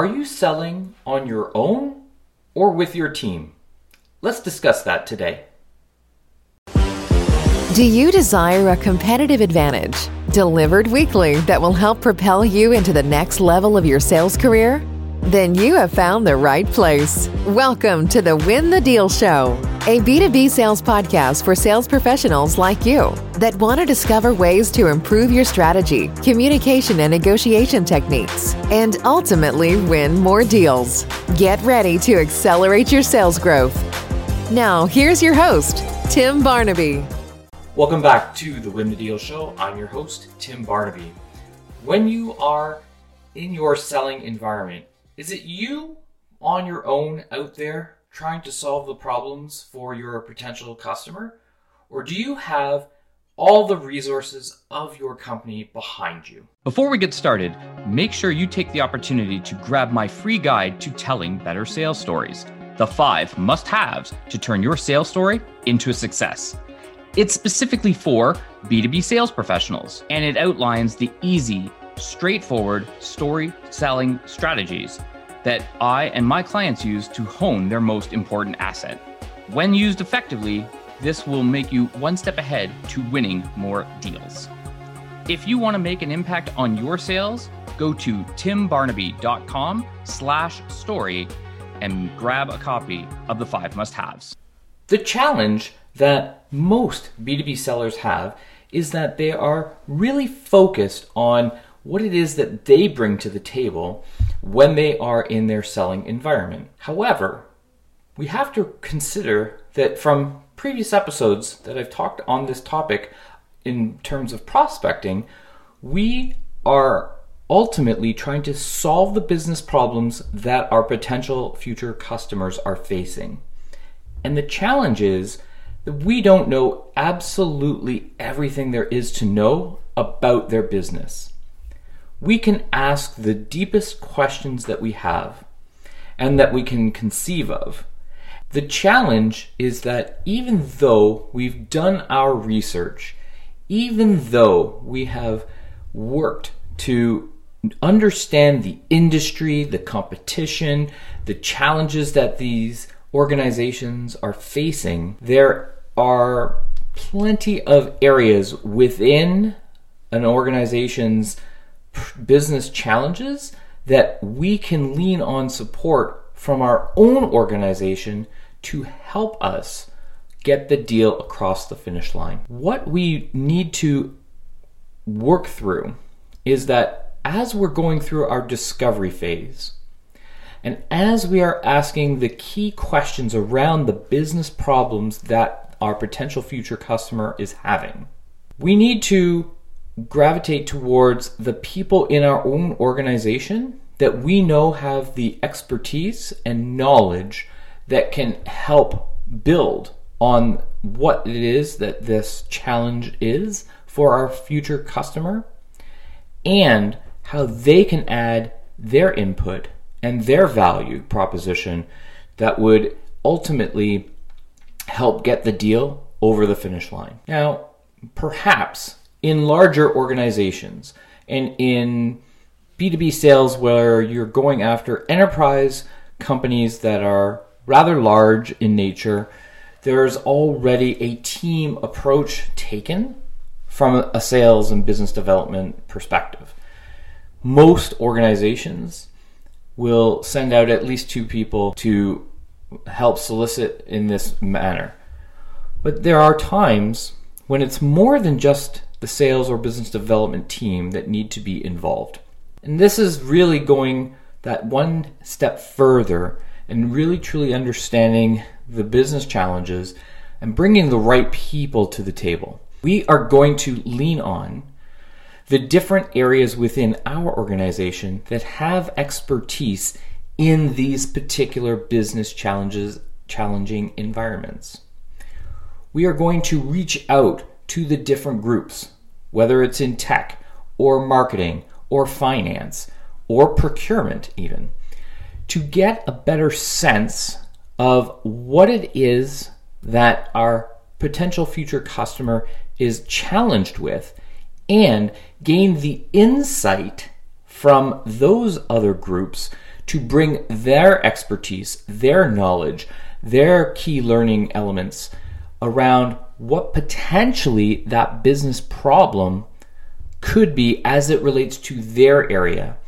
Are you selling on your own or with your team? Let's discuss that today. Do you desire a competitive advantage delivered weekly that will help propel you into the next level of your sales career? Then you have found the right place. Welcome to the Win the Deal Show, a B2B sales podcast for sales professionals like you that want to discover ways to improve your strategy, communication, and negotiation techniques, and ultimately win more deals. Get ready to accelerate your sales growth. Now, here's your host, Tim Barnaby. Welcome back to the Win the Deal Show. I'm your host, Tim Barnaby. When you are in your selling environment, is it you on your own out there trying to solve the problems for your potential customer? Or do you have all the resources of your company behind you? Before we get started, make sure you take the opportunity to grab my free guide to telling better sales stories the five must haves to turn your sales story into a success. It's specifically for B2B sales professionals, and it outlines the easy, straightforward story selling strategies that I and my clients use to hone their most important asset. When used effectively, this will make you one step ahead to winning more deals. If you want to make an impact on your sales, go to timbarnaby.com slash story and grab a copy of the five must-haves. The challenge that most B2B sellers have is that they are really focused on what it is that they bring to the table when they are in their selling environment. However, we have to consider that from previous episodes that I've talked on this topic in terms of prospecting, we are ultimately trying to solve the business problems that our potential future customers are facing. And the challenge is that we don't know absolutely everything there is to know about their business we can ask the deepest questions that we have and that we can conceive of. The challenge is that even though we've done our research, even though we have worked to understand the industry, the competition, the challenges that these organizations are facing, there are plenty of areas within an organization's business challenges that we can lean on support from our own organization to help us get the deal across the finish line. What we need to work through is that as we're going through our discovery phase, and as we are asking the key questions around the business problems that our potential future customer is having, we need to gravitate towards the people in our own organization that we know have the expertise and knowledge that can help build on what it is that this challenge is for our future customer and how they can add their input and their value proposition that would ultimately help get the deal over the finish line. Now, perhaps in larger organizations and in B2B sales where you're going after enterprise companies that are rather large in nature, there's already a team approach taken from a sales and business development perspective. Most organizations will send out at least two people to help solicit in this manner. But there are times when it's more than just the sales or business development team that need to be involved. And this is really going that one step further and really truly understanding the business challenges and bringing the right people to the table. We are going to lean on the different areas within our organization that have expertise in these particular business challenges challenging environments. We are going to reach out to the different groups, whether it's in tech or marketing or finance or procurement, even, to get a better sense of what it is that our potential future customer is challenged with and gain the insight from those other groups to bring their expertise, their knowledge, their key learning elements around what potentially that business problem could be as it relates to their area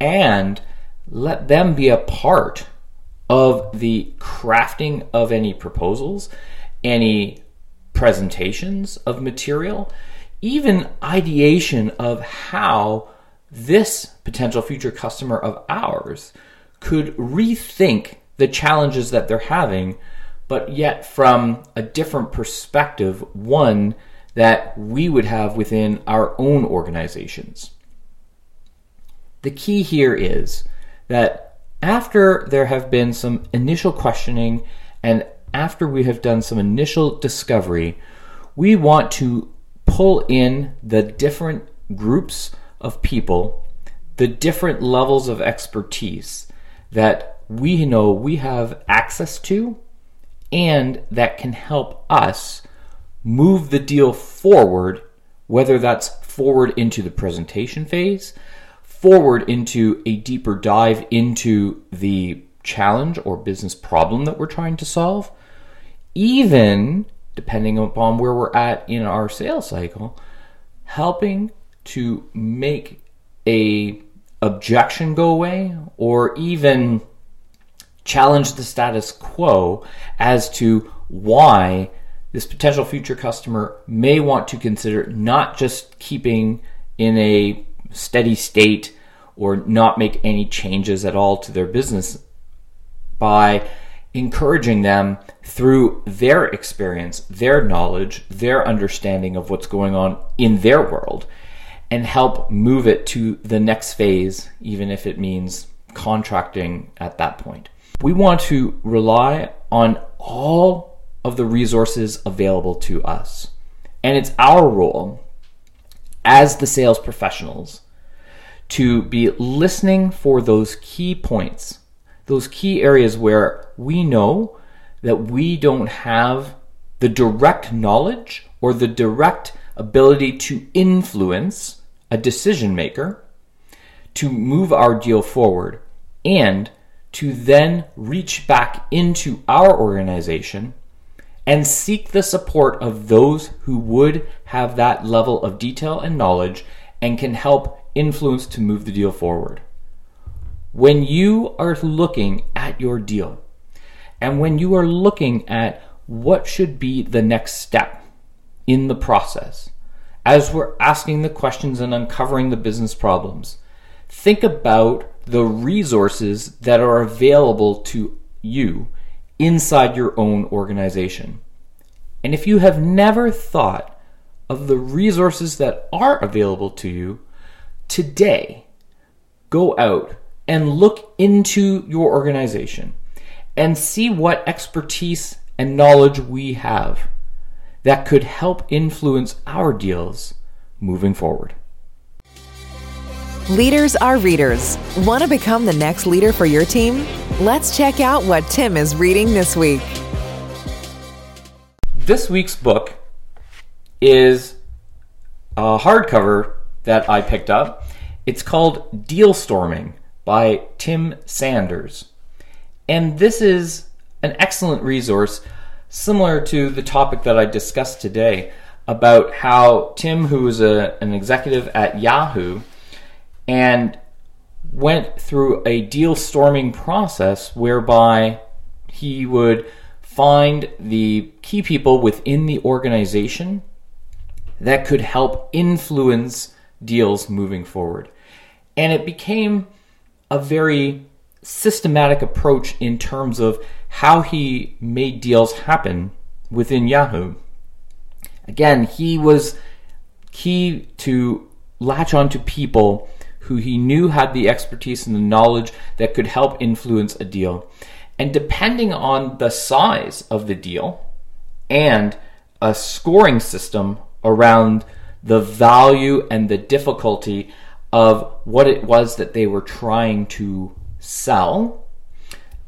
and let them be a part of the crafting of any proposals, any presentations of material, even ideation of how this potential future customer of ours could rethink the challenges that they're having, but yet from a different perspective, one that we would have within our own organizations. The key here is that after there have been some initial questioning and after we have done some initial discovery, we want to pull in the different groups of people, the different levels of expertise that we know we have access to and that can help us move the deal forward, whether that's forward into the presentation phase, forward into a deeper dive into the challenge or business problem that we're trying to solve, even depending upon where we're at in our sales cycle, helping to make a objection go away or even challenge the status quo as to why this potential future customer may want to consider not just keeping in a steady state or not make any changes at all to their business by encouraging them through their experience, their knowledge, their understanding of what's going on in their world, and help move it to the next phase, even if it means contracting at that point. We want to rely on all of the resources available to us. And it's our role as the sales professionals to be listening for those key points those key areas where we know that we don't have the direct knowledge or the direct ability to influence a decision maker to move our deal forward and to then reach back into our organization and seek the support of those who would have that level of detail and knowledge and can help influence to move the deal forward. When you are looking at your deal and when you are looking at what should be the next step in the process, as we're asking the questions and uncovering the business problems, think about the resources that are available to you inside your own organization. And if you have never thought of the resources that are available to you, today, go out and look into your organization and see what expertise and knowledge we have that could help influence our deals moving forward. Leaders are readers. Want to become the next leader for your team? Let's check out what Tim is reading this week. This week's book is a hardcover that I picked up. It's called Deal Storming by Tim Sanders. And this is an excellent resource, similar to the topic that I discussed today about how Tim, who is a, an executive at Yahoo, and went through a deal storming process whereby he would find the key people within the organization that could help influence deals moving forward. And it became a very systematic approach in terms of how he made deals happen within Yahoo. Again, he was key to latch onto people who he knew had the expertise and the knowledge that could help influence a deal. And depending on the size of the deal and a scoring system around the value and the difficulty of what it was that they were trying to sell,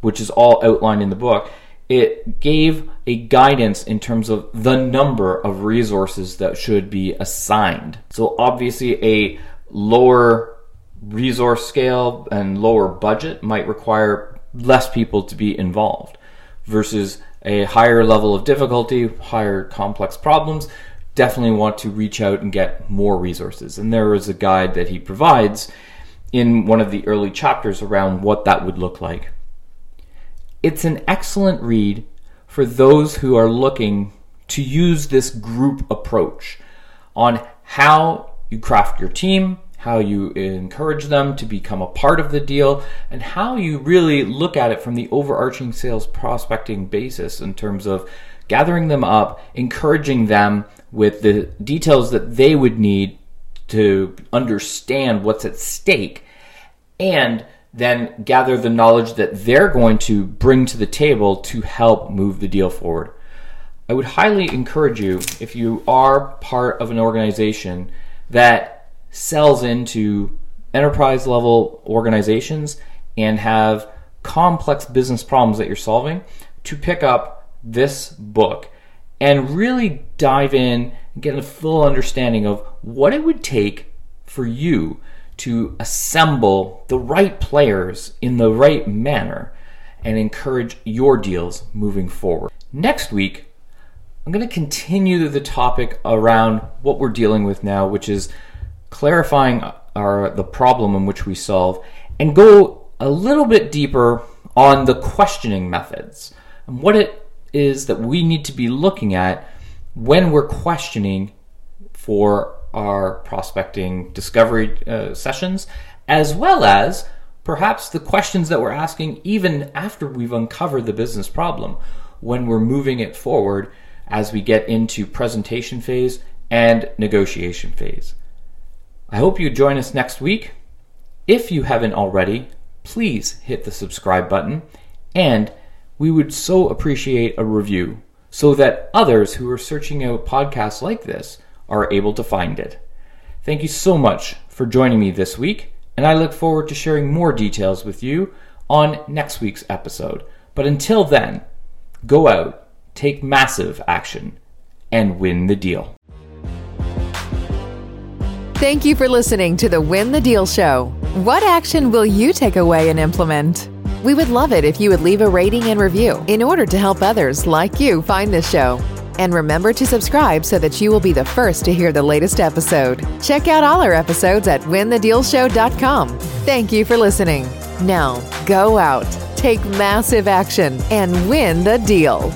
which is all outlined in the book, it gave a guidance in terms of the number of resources that should be assigned. So, obviously, a lower resource scale and lower budget might require less people to be involved versus a higher level of difficulty, higher complex problems, definitely want to reach out and get more resources. And there is a guide that he provides in one of the early chapters around what that would look like. It's an excellent read for those who are looking to use this group approach on how you craft your team, how you encourage them to become a part of the deal, and how you really look at it from the overarching sales prospecting basis in terms of gathering them up, encouraging them with the details that they would need to understand what's at stake, and then gather the knowledge that they're going to bring to the table to help move the deal forward. I would highly encourage you, if you are part of an organization that sells into enterprise level organizations and have complex business problems that you're solving to pick up this book and really dive in and get a full understanding of what it would take for you to assemble the right players in the right manner and encourage your deals moving forward. Next week, I'm going to continue the topic around what we're dealing with now, which is clarifying our the problem in which we solve, and go a little bit deeper on the questioning methods and what it is that we need to be looking at when we're questioning for our prospecting discovery uh, sessions, as well as perhaps the questions that we're asking even after we've uncovered the business problem when we're moving it forward as we get into presentation phase and negotiation phase. I hope you join us next week. If you haven't already, please hit the subscribe button, and we would so appreciate a review so that others who are searching out podcasts like this are able to find it. Thank you so much for joining me this week, and I look forward to sharing more details with you on next week's episode. But until then, go out, take massive action, and win the deal. Thank you for listening to the Win the Deal Show. What action will you take away and implement? We would love it if you would leave a rating and review in order to help others like you find this show. And remember to subscribe so that you will be the first to hear the latest episode. Check out all our episodes at winthedealshow.com. Thank you for listening. Now, go out, take massive action, and win the deal.